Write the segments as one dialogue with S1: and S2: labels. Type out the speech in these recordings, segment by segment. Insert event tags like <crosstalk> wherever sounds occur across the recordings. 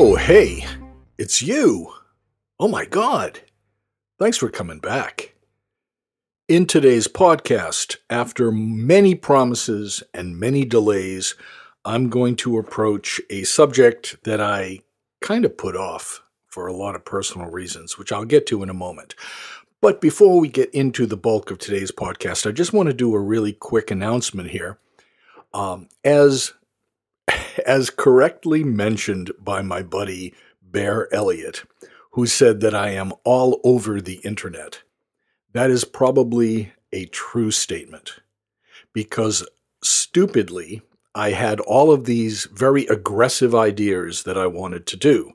S1: Oh, hey, it's you. Oh my God. Thanks for coming back. In today's podcast, after many promises and many delays, I'm going to approach a subject that I kind of put off for a lot of personal reasons, which I'll get to in a moment. But before we get into the bulk of today's podcast, I just want to do a really quick announcement here. Um, as as correctly mentioned by my buddy Bear Elliott, who said that I am all over the internet. That is probably a true statement because stupidly, I had all of these very aggressive ideas that I wanted to do.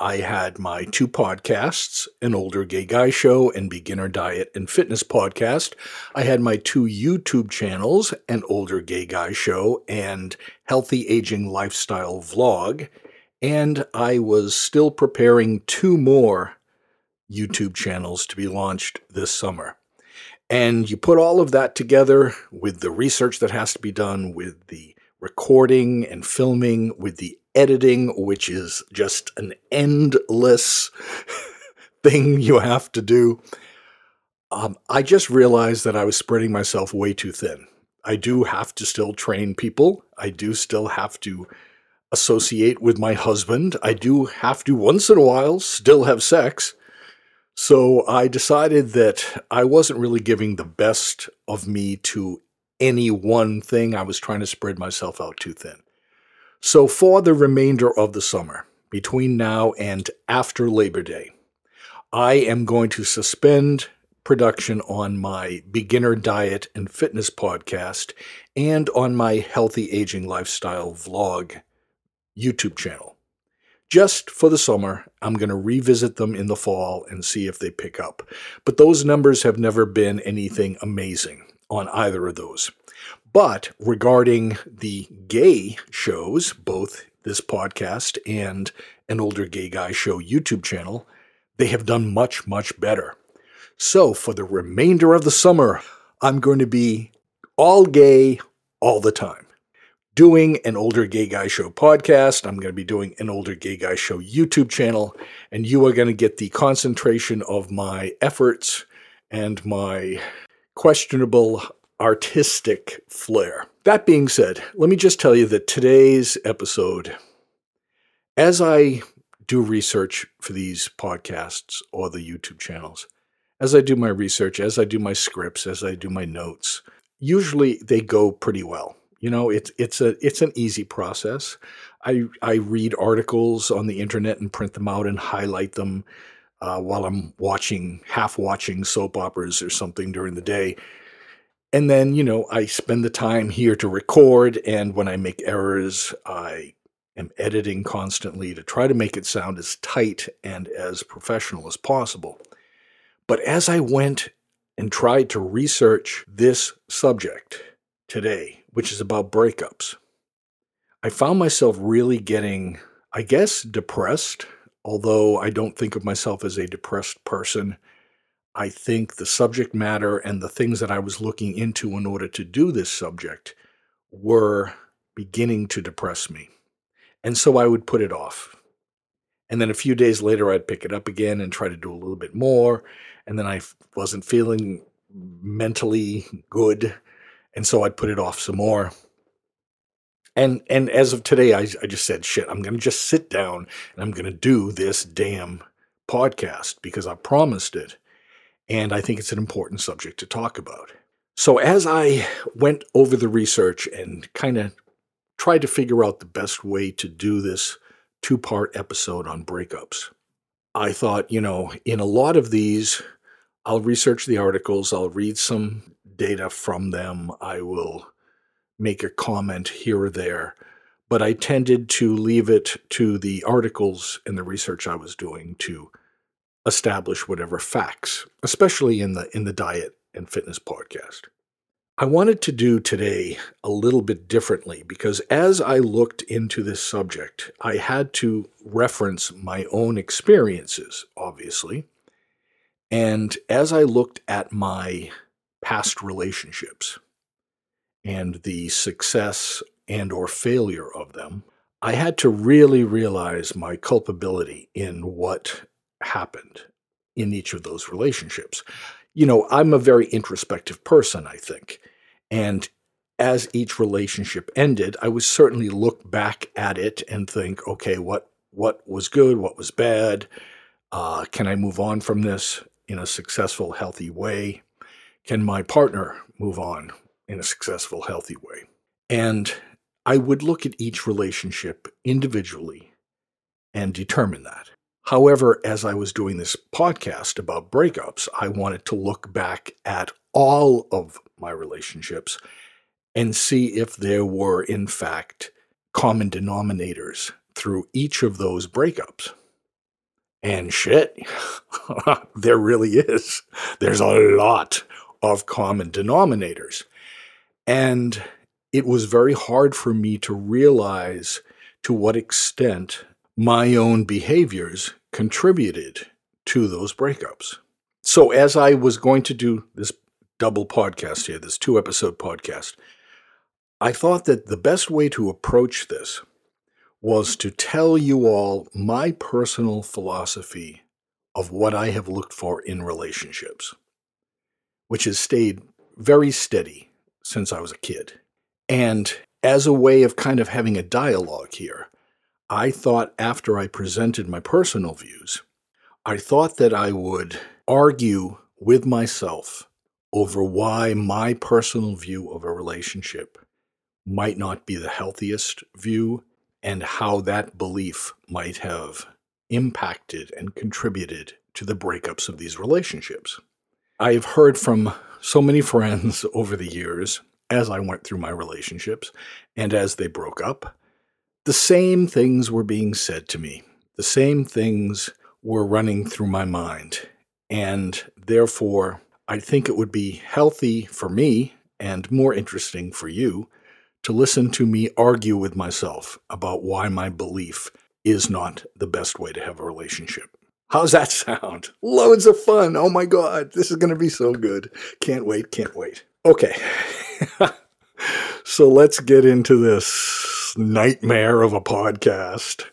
S1: I had my two podcasts, an older gay guy show and beginner diet and fitness podcast. I had my two YouTube channels, an older gay guy show and healthy aging lifestyle vlog. And I was still preparing two more YouTube channels to be launched this summer. And you put all of that together with the research that has to be done, with the recording and filming, with the editing, which is just an endless <laughs> thing you have to do. Um, I just realized that I was spreading myself way too thin. I do have to still train people. I do still have to associate with my husband. I do have to once in a while still have sex. So I decided that I wasn't really giving the best of me to any one thing. I was trying to spread myself out too thin. So, for the remainder of the summer, between now and after Labor Day, I am going to suspend production on my beginner diet and fitness podcast and on my healthy aging lifestyle vlog YouTube channel. Just for the summer, I'm going to revisit them in the fall and see if they pick up. But those numbers have never been anything amazing on either of those. But regarding the gay shows, both this podcast and an older gay guy show YouTube channel, they have done much, much better. So for the remainder of the summer, I'm going to be all gay all the time. Doing an older gay guy show podcast. I'm going to be doing an older gay guy show YouTube channel. And you are going to get the concentration of my efforts and my questionable artistic flair. That being said, let me just tell you that today's episode, as I do research for these podcasts or the YouTube channels, as I do my research, as I do my scripts, as I do my notes, usually they go pretty well. You know, it's it's a it's an easy process. I I read articles on the internet and print them out and highlight them uh, while I'm watching half watching soap operas or something during the day and then, you know, I spend the time here to record. And when I make errors, I am editing constantly to try to make it sound as tight and as professional as possible. But as I went and tried to research this subject today, which is about breakups, I found myself really getting, I guess, depressed, although I don't think of myself as a depressed person. I think the subject matter and the things that I was looking into in order to do this subject were beginning to depress me. And so I would put it off. And then a few days later, I'd pick it up again and try to do a little bit more. And then I wasn't feeling mentally good. And so I'd put it off some more. And and as of today, I, I just said, shit, I'm going to just sit down and I'm going to do this damn podcast because I promised it and I think it's an important subject to talk about. So, as I went over the research and kind of tried to figure out the best way to do this two part episode on breakups, I thought, you know, in a lot of these, I'll research the articles, I'll read some data from them, I will make a comment here or there. But I tended to leave it to the articles and the research I was doing to establish whatever facts, especially in the in the diet and fitness podcast. I wanted to do today a little bit differently because as I looked into this subject, I had to reference my own experiences, obviously. And as I looked at my past relationships and the success and or failure of them, I had to really realize my culpability in what happened in each of those relationships. You know, I'm a very introspective person, I think. And as each relationship ended, I would certainly look back at it and think, okay, what what was good, what was bad? Uh, can I move on from this in a successful, healthy way? Can my partner move on in a successful, healthy way? And I would look at each relationship individually and determine that. However, as I was doing this podcast about breakups, I wanted to look back at all of my relationships and see if there were, in fact, common denominators through each of those breakups. And shit, <laughs> there really is. There's a lot of common denominators. And it was very hard for me to realize to what extent my own behaviors contributed to those breakups. So, as I was going to do this double podcast here, this two episode podcast, I thought that the best way to approach this was to tell you all my personal philosophy of what I have looked for in relationships, which has stayed very steady since I was a kid. And as a way of kind of having a dialogue here, I thought after I presented my personal views, I thought that I would argue with myself over why my personal view of a relationship might not be the healthiest view and how that belief might have impacted and contributed to the breakups of these relationships. I've heard from so many friends <laughs> over the years as I went through my relationships and as they broke up. The same things were being said to me. The same things were running through my mind. And therefore, I think it would be healthy for me and more interesting for you to listen to me argue with myself about why my belief is not the best way to have a relationship. How's that sound? Loads of fun. Oh my God, this is going to be so good. Can't wait, can't wait. Okay. <laughs> so let's get into this nightmare of a podcast.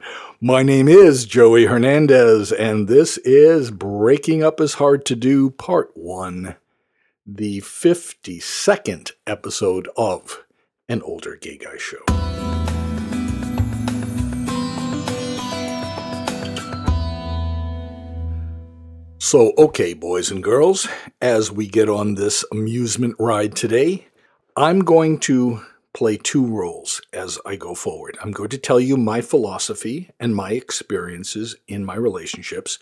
S1: My name is Joey Hernandez, and this is Breaking Up is Hard to Do, Part 1, the 52nd episode of An Older Gay Guy Show. So, okay, boys and girls, as we get on this amusement ride today, I'm going to play two roles as I go forward. I'm going to tell you my philosophy and my experiences in my relationships,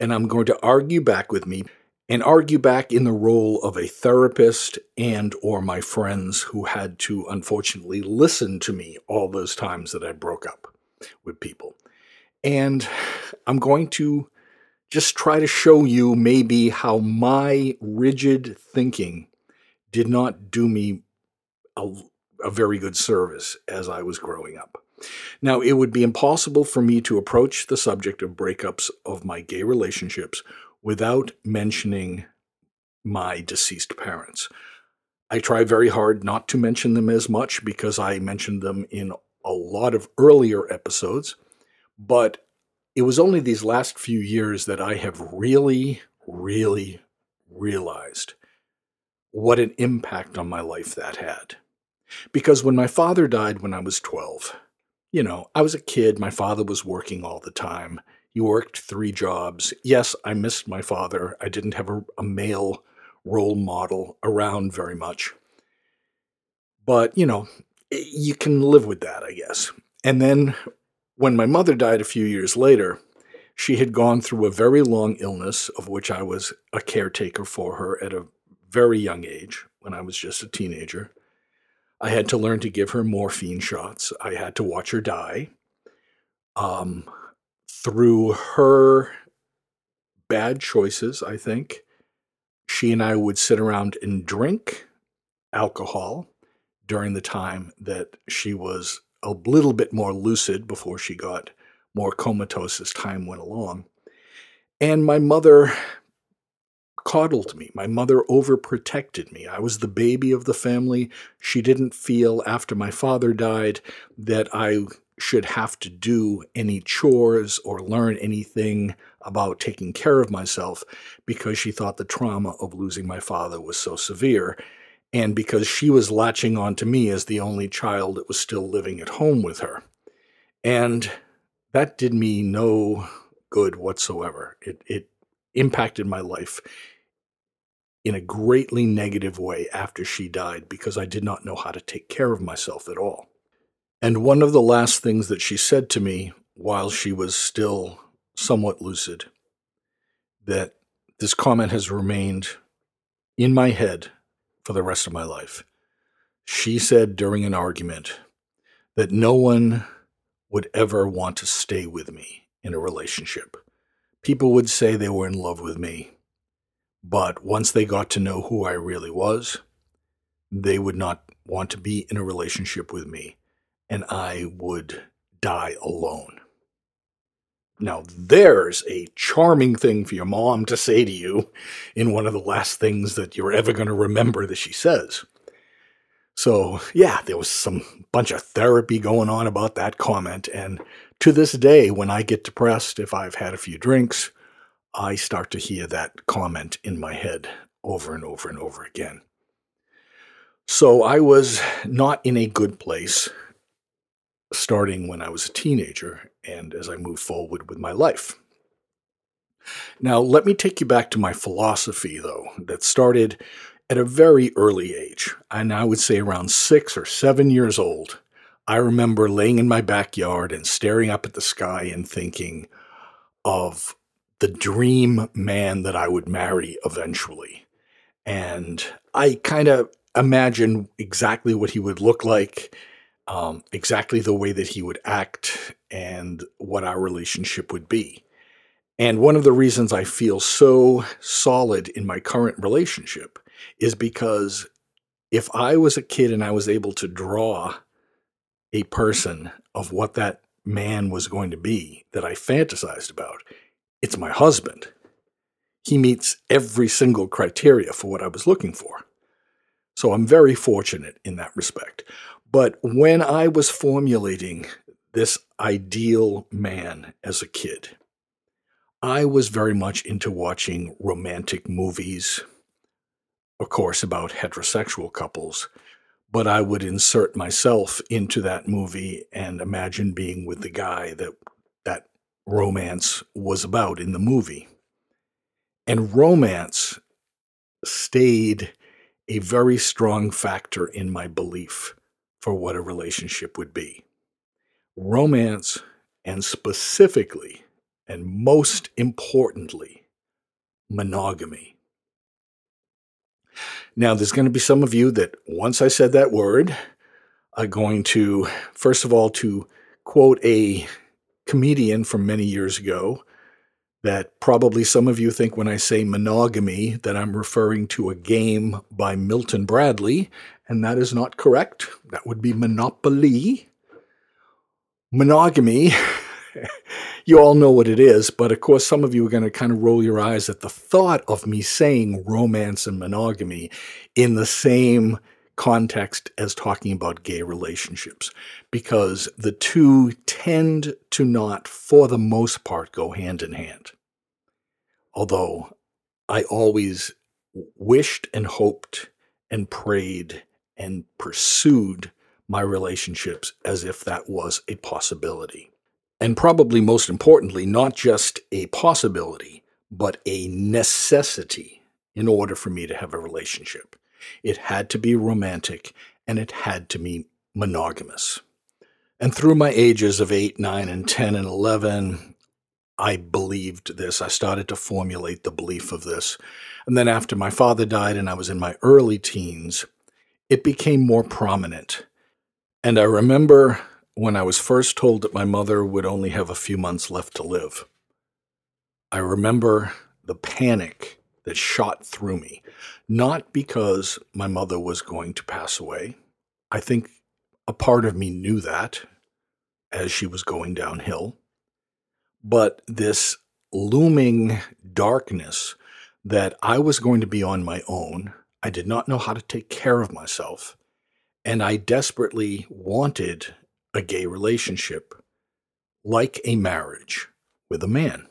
S1: and I'm going to argue back with me and argue back in the role of a therapist and or my friends who had to unfortunately listen to me all those times that I broke up with people. And I'm going to just try to show you maybe how my rigid thinking did not do me a, a, very good service as I was growing up. Now, it would be impossible for me to approach the subject of breakups of my gay relationships without mentioning my deceased parents. I try very hard not to mention them as much because I mentioned them in a lot of earlier episodes, but it was only these last few years that I have really, really realized what an impact on my life that had. Because when my father died when I was 12, you know, I was a kid, my father was working all the time. He worked three jobs. Yes, I missed my father. I didn't have a, a male role model around very much. But, you know, you can live with that, I guess. And then when my mother died a few years later, she had gone through a very long illness, of which I was a caretaker for her at a very young age, when I was just a teenager. I had to learn to give her morphine shots. I had to watch her die. Um, through her bad choices, I think, she and I would sit around and drink alcohol during the time that she was a little bit more lucid before she got more comatose as time went along. And my mother coddled me. My mother overprotected me. I was the baby of the family. She didn't feel after my father died that I should have to do any chores or learn anything about taking care of myself because she thought the trauma of losing my father was so severe and because she was latching on to me as the only child that was still living at home with her. And that did me no good whatsoever. It, it impacted my life in a greatly negative way after she died because I did not know how to take care of myself at all. And one of the last things that she said to me while she was still somewhat lucid, that this comment has remained in my head for the rest of my life. She said during an argument that no one would ever want to stay with me in a relationship. People would say they were in love with me, but once they got to know who I really was, they would not want to be in a relationship with me, and I would die alone. Now, there's a charming thing for your mom to say to you in one of the last things that you're ever going to remember that she says. So, yeah, there was some bunch of therapy going on about that comment. And to this day, when I get depressed, if I've had a few drinks, I start to hear that comment in my head over and over and over again. So I was not in a good place starting when I was a teenager and as I moved forward with my life. Now, let me take you back to my philosophy, though, that started at a very early age, and I would say around six or seven years old. I remember laying in my backyard and staring up at the sky and thinking of the dream man that I would marry eventually. And I kind of imagined exactly what he would look like, um, exactly the way that he would act, and what our relationship would be. And one of the reasons I feel so solid in my current relationship is because if I was a kid and I was able to draw a person of what that man was going to be that I fantasized about, it's my husband. He meets every single criteria for what I was looking for. So I'm very fortunate in that respect. But when I was formulating this ideal man as a kid, I was very much into watching romantic movies, of course, about heterosexual couples, but I would insert myself into that movie and imagine being with the guy that romance was about in the movie. And romance stayed a very strong factor in my belief for what a relationship would be. Romance, and specifically, and most importantly, monogamy. Now, there's going to be some of you that once I said that word, are going to, first of all, to quote a comedian from many years ago that probably some of you think when I say monogamy that I'm referring to a game by Milton Bradley, and that is not correct. That would be Monopoly. Monogamy, <laughs> you all know what it is, but of course, some of you are going to kind of roll your eyes at the thought of me saying romance and monogamy in the same context as talking about gay relationships because the two tend to not, for the most part, go hand in hand. Although I always wished and hoped and prayed and pursued my relationships as if that was a possibility. And probably most importantly, not just a possibility, but a necessity in order for me to have a relationship. It had to be romantic and it had to be monogamous. And through my ages of 8, 9, and 10 and 11, I believed this. I started to formulate the belief of this. And then after my father died and I was in my early teens, it became more prominent. And I remember when I was first told that my mother would only have a few months left to live. I remember the panic that shot through me, not because my mother was going to pass away. I think a part of me knew that as she was going downhill, but this looming darkness that I was going to be on my own. I did not know how to take care of myself. And I desperately wanted a gay relationship like a marriage with a man.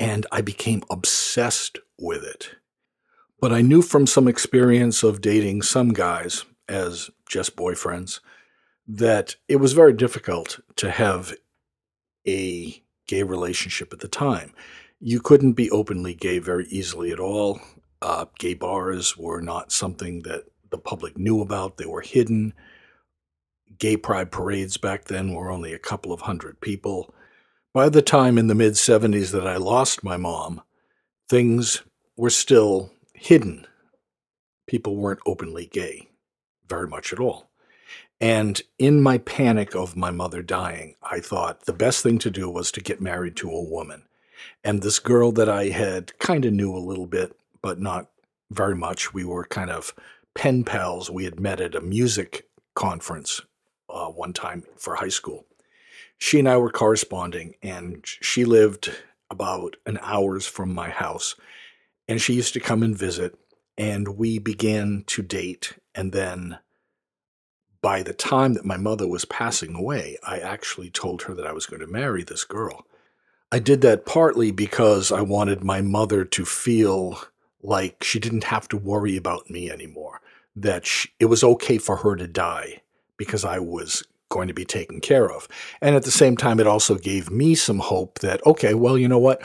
S1: And I became obsessed with it. But I knew from some experience of dating some guys as just boyfriends that it was very difficult to have a gay relationship at the time. You couldn't be openly gay very easily at all. Uh, gay bars were not something that the public knew about, they were hidden. Gay pride parades back then were only a couple of hundred people. By the time in the mid 70s that I lost my mom, things were still hidden. People weren't openly gay, very much at all. And in my panic of my mother dying, I thought the best thing to do was to get married to a woman. And this girl that I had kind of knew a little bit, but not very much, we were kind of pen pals. We had met at a music conference uh, one time for high school. She and I were corresponding, and she lived about an hour's from my house. And she used to come and visit, and we began to date. And then by the time that my mother was passing away, I actually told her that I was going to marry this girl. I did that partly because I wanted my mother to feel like she didn't have to worry about me anymore, that she, it was okay for her to die because I was going to be taken care of. And at the same time, it also gave me some hope that, okay, well, you know what?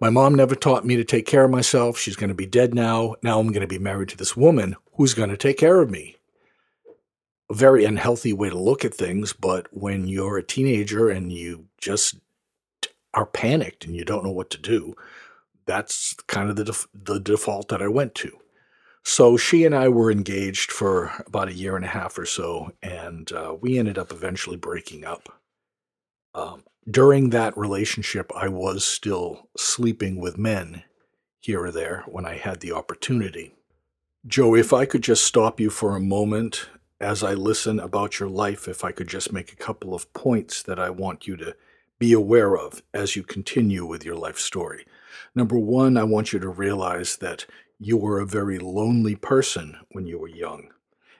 S1: My mom never taught me to take care of myself. She's going to be dead now. Now I'm going to be married to this woman who's going to take care of me a very unhealthy way to look at things, but when you're a teenager and you just are panicked and you don't know what to do, that's kind of the def- the default that I went to. So she and I were engaged for about a year and a half or so, and uh, we ended up eventually breaking up. Um, during that relationship, I was still sleeping with men here or there when I had the opportunity. Joe, if I could just stop you for a moment as I listen about your life, if I could just make a couple of points that I want you to be aware of as you continue with your life story. Number one, I want you to realize that you were a very lonely person when you were young,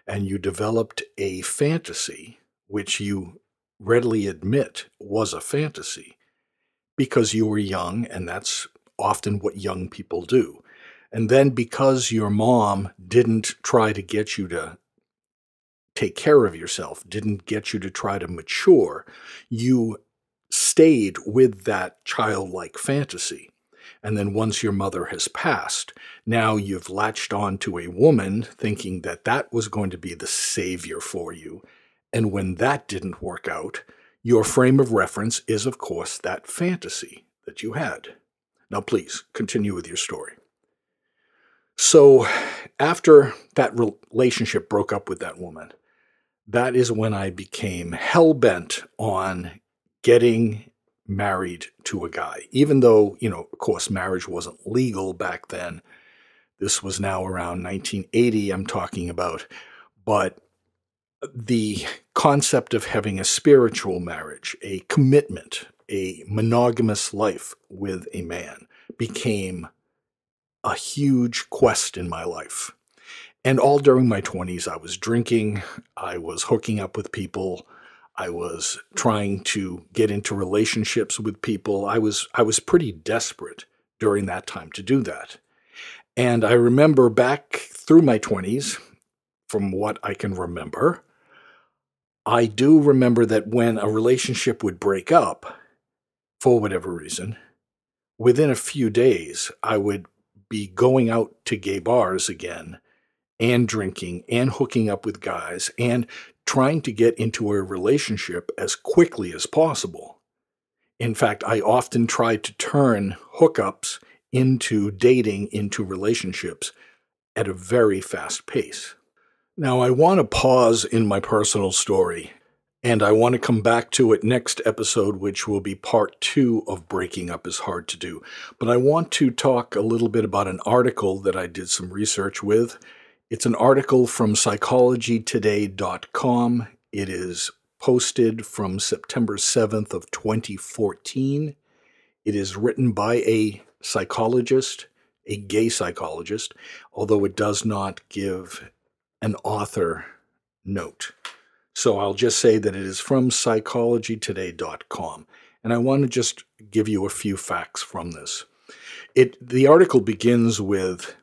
S1: and you developed a fantasy, which you readily admit was a fantasy, because you were young, and that's often what young people do. And then because your mom didn't try to get you to take care of yourself, didn't get you to try to mature, you stayed with that childlike fantasy. And then once your mother has passed, now you've latched on to a woman thinking that that was going to be the savior for you. And when that didn't work out, your frame of reference is, of course, that fantasy that you had. Now, please continue with your story. So, after that relationship broke up with that woman, that is when I became hell bent on getting married to a guy. Even though, you know, of course, marriage wasn't legal back then. This was now around 1980, I'm talking about. But the concept of having a spiritual marriage, a commitment, a monogamous life with a man became a huge quest in my life. And all during my 20s, I was drinking, I was hooking up with people, I was trying to get into relationships with people. I was I was pretty desperate during that time to do that. And I remember back through my 20s, from what I can remember, I do remember that when a relationship would break up, for whatever reason, within a few days, I would be going out to gay bars again and drinking and hooking up with guys and trying to get into a relationship as quickly as possible. In fact, I often tried to turn hookups into dating, into relationships at a very fast pace. Now, I want to pause in my personal story, and I want to come back to it next episode, which will be part two of Breaking Up is Hard to Do. But I want to talk a little bit about an article that I did some research with it's an article from psychologytoday.com. It is posted from September 7th of 2014. It is written by a psychologist, a gay psychologist, although it does not give an author note. So I'll just say that it is from psychologytoday.com. And I want to just give you a few facts from this. It, the article begins with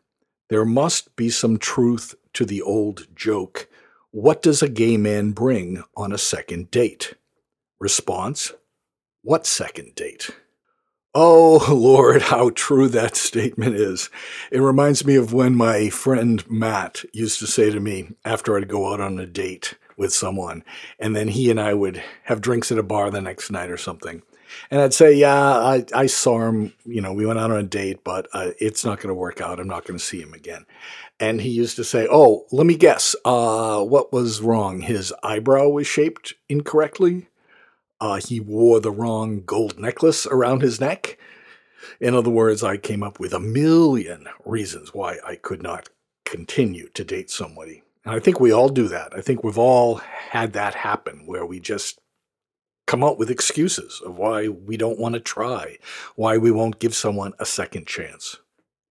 S1: There must be some truth to the old joke. What does a gay man bring on a second date? Response What second date? Oh, <laughs> Lord, how true that statement is. It reminds me of when my friend Matt used to say to me after I'd go out on a date with someone, and then he and I would have drinks at a bar the next night or something. And I'd say, Yeah, I, I saw him, you know, we went out on a date, but uh, it's not going to work out. I'm not going to see him again. And he used to say, Oh, let me guess, uh, what was wrong? His eyebrow was shaped incorrectly? Uh, he wore the wrong gold necklace around his neck. In other words, I came up with a million reasons why I could not continue to date somebody. And I think we all do that. I think we've all had that happen where we just come up with excuses of why we don't want to try, why we won't give someone a second chance.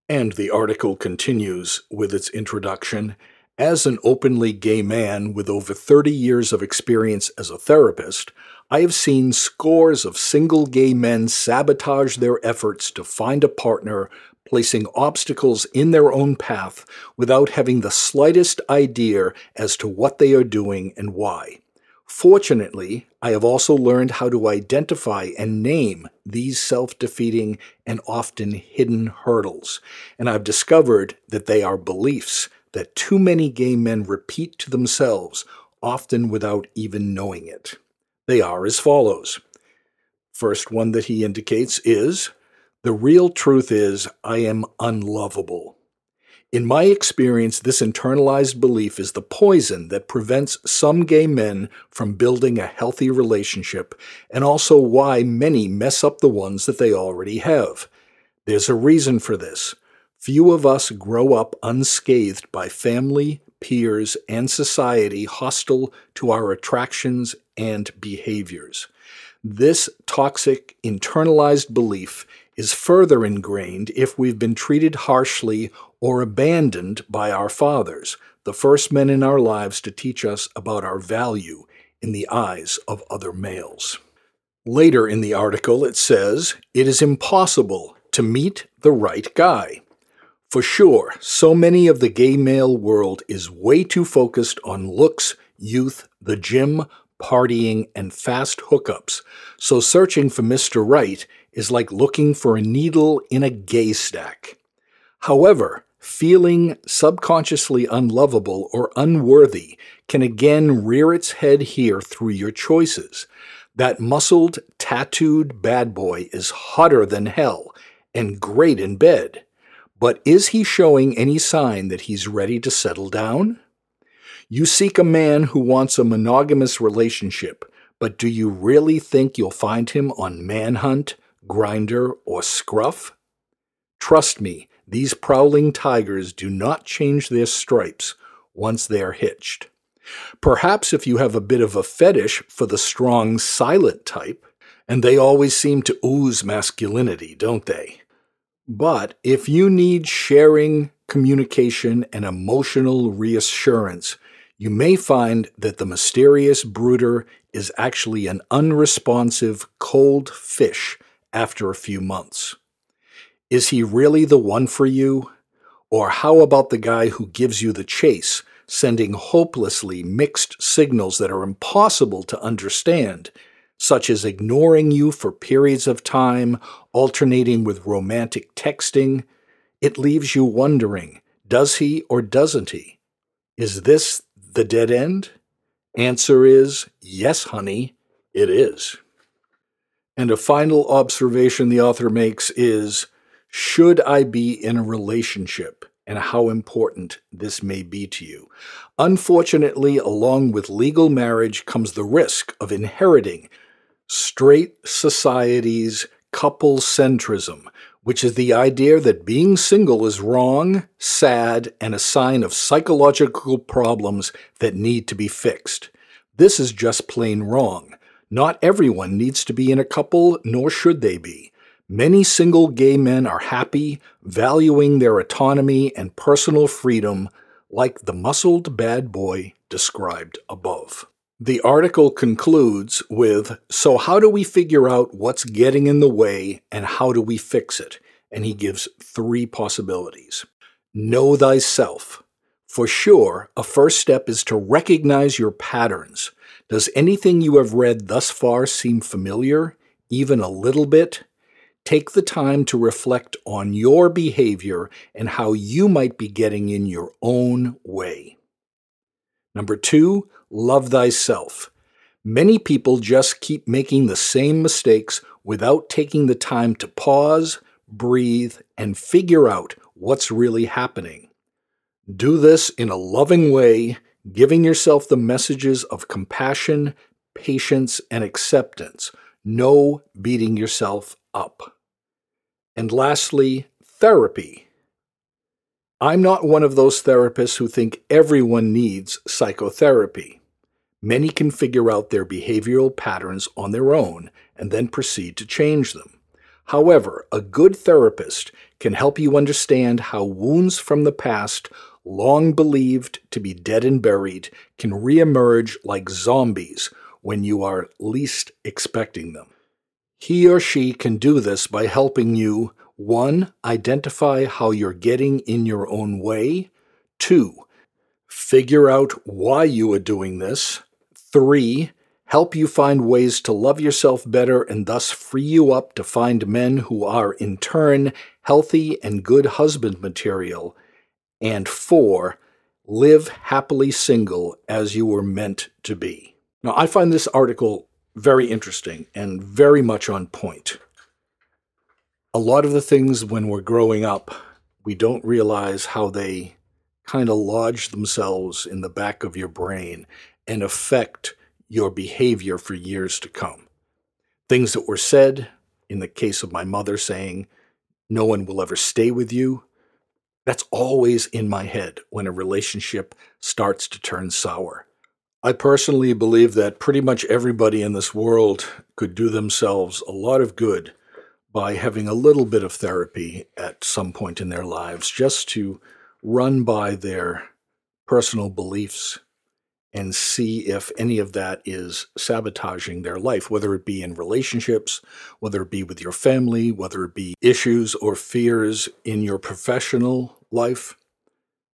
S1: And the article continues with its introduction As an openly gay man with over 30 years of experience as a therapist, I have seen scores of single gay men sabotage their efforts to find a partner, placing obstacles in their own path without having the slightest idea as to what they are doing and why. Fortunately, I have also learned how to identify and name these self defeating and often hidden hurdles, and I've discovered that they are beliefs that too many gay men repeat to themselves, often without even knowing it. They are as follows. First one that he indicates is The real truth is, I am unlovable. In my experience, this internalized belief is the poison that prevents some gay men from building a healthy relationship, and also why many mess up the ones that they already have. There's a reason for this. Few of us grow up unscathed by family, peers, and society hostile to our attractions and behaviors. This toxic, internalized belief is further ingrained if we've been treated harshly or abandoned by our fathers, the first men in our lives to teach us about our value in the eyes of other males. Later in the article, it says, It is impossible to meet the right guy. For sure, so many of the gay male world is way too focused on looks, youth, the gym, partying, and fast hookups, so searching for Mr. Right is like looking for a needle in a gay stack. However, feeling subconsciously unlovable or unworthy can again rear its head here through your choices. That muscled, tattooed bad boy is hotter than hell and great in bed. But is he showing any sign that he's ready to settle down? You seek a man who wants a monogamous relationship, but do you really think you'll find him on Manhunt, Grindr, or Scruff? Trust me, these prowling tigers do not change their stripes once they are hitched. Perhaps if you have a bit of a fetish for the strong, silent type, and they always seem to ooze masculinity, don't they? But if you need sharing, communication, and emotional reassurance, you may find that the mysterious brooder is actually an unresponsive, cold fish after a few months. Is he really the one for you? Or how about the guy who gives you the chase, sending hopelessly mixed signals that are impossible to understand such as ignoring you for periods of time, alternating with romantic texting, it leaves you wondering does he or doesn't he? Is this the dead end? Answer is yes, honey, it is. And a final observation the author makes is should I be in a relationship? and how important this may be to you. Unfortunately, along with legal marriage comes the risk of inheriting straight society's couple centrism, which is the idea that being single is wrong, sad, and a sign of psychological problems that need to be fixed. This is just plain wrong. Not everyone needs to be in a couple, nor should they be. Many single gay men are happy, valuing their autonomy and personal freedom, like the muscled bad boy described above. The article concludes with So, how do we figure out what's getting in the way and how do we fix it? And he gives three possibilities. Know thyself. For sure, a first step is to recognize your patterns. Does anything you have read thus far seem familiar, even a little bit? Take the time to reflect on your behavior and how you might be getting in your own way. Number two, love thyself. Many people just keep making the same mistakes without taking the time to pause, breathe, and figure out what's really happening. Do this in a loving way, giving yourself the messages of compassion, patience, and acceptance. No beating yourself up. And lastly, therapy. I'm not one of those therapists who think everyone needs psychotherapy. Many can figure out their behavioral patterns on their own and then proceed to change them. However, a good therapist can help you understand how wounds from the past, long believed to be dead and buried, can reemerge like zombies when you are least expecting them. He or she can do this by helping you 1. Identify how you're getting in your own way. 2. Figure out why you are doing this. 3. Help you find ways to love yourself better and thus free you up to find men who are, in turn, healthy and good husband material. And 4. Live happily single as you were meant to be. Now, I find this article very interesting and very much on point a lot of the things when we're growing up, we don't realize how they kind of lodge themselves in the back of your brain and affect your behavior for years to come. Things that were said, in the case of my mother saying, No one will ever stay with you, that's always in my head when a relationship starts to turn sour. I personally believe that pretty much everybody in this world could do themselves a lot of good by having a little bit of therapy at some point in their lives just to run by their personal beliefs and see if any of that is sabotaging their life, whether it be in relationships, whether it be with your family, whether it be issues or fears in your professional life.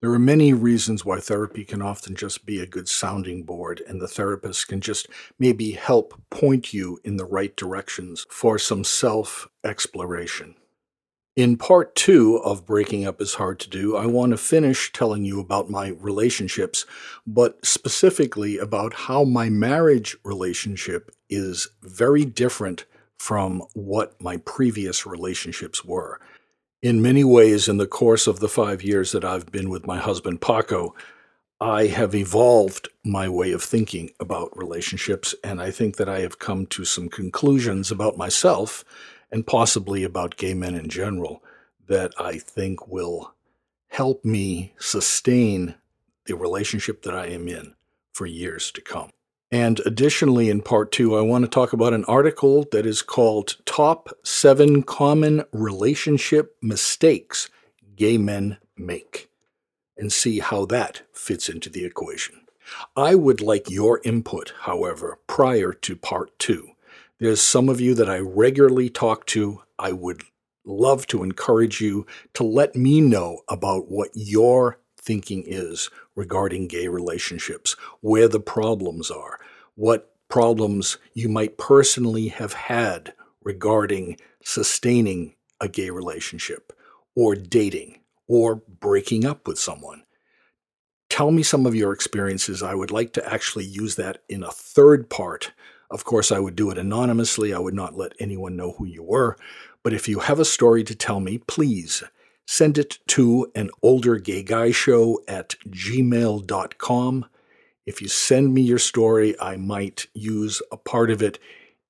S1: There are many reasons why therapy can often just be a good sounding board, and the therapist can just maybe help point you in the right directions for some self exploration. In part two of Breaking Up is Hard to Do, I want to finish telling you about my relationships, but specifically about how my marriage relationship is very different from what my previous relationships were. In many ways, in the course of the five years that I've been with my husband, Paco, I have evolved my way of thinking about relationships, and I think that I have come to some conclusions about myself and possibly about gay men in general that I think will help me sustain the relationship that I am in for years to come. And additionally, in part two, I want to talk about an article that is called Top Seven Common Relationship Mistakes Gay Men Make and see how that fits into the equation. I would like your input, however, prior to part two. There's some of you that I regularly talk to. I would love to encourage you to let me know about what your thinking is regarding gay relationships, where the problems are, what problems you might personally have had regarding sustaining a gay relationship or dating or breaking up with someone. Tell me some of your experiences. I would like to actually use that in a third part. Of course, I would do it anonymously. I would not let anyone know who you were. But if you have a story to tell me, please send it to an older gay guy show at gmail.com. If you send me your story, I might use a part of it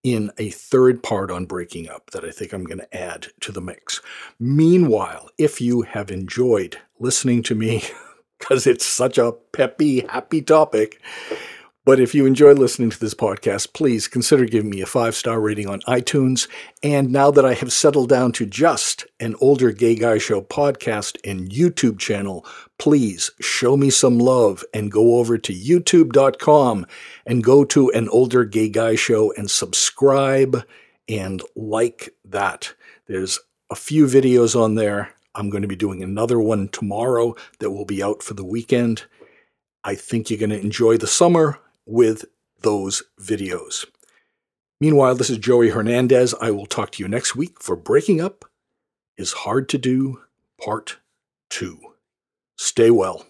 S1: in a third part on breaking up that I think I'm going to add to the mix. Meanwhile, if you have enjoyed listening to me, <laughs> because it's such a peppy, happy topic, But if you enjoy listening to this podcast, please consider giving me a five star rating on iTunes. And now that I have settled down to just an older gay guy show podcast and YouTube channel, please show me some love and go over to youtube.com and go to an older gay guy show and subscribe and like that. There's a few videos on there. I'm going to be doing another one tomorrow that will be out for the weekend. I think you're going to enjoy the summer with those videos. Meanwhile, this is Joey Hernandez. I will talk to you next week for Breaking Up is Hard to Do, Part 2. Stay well.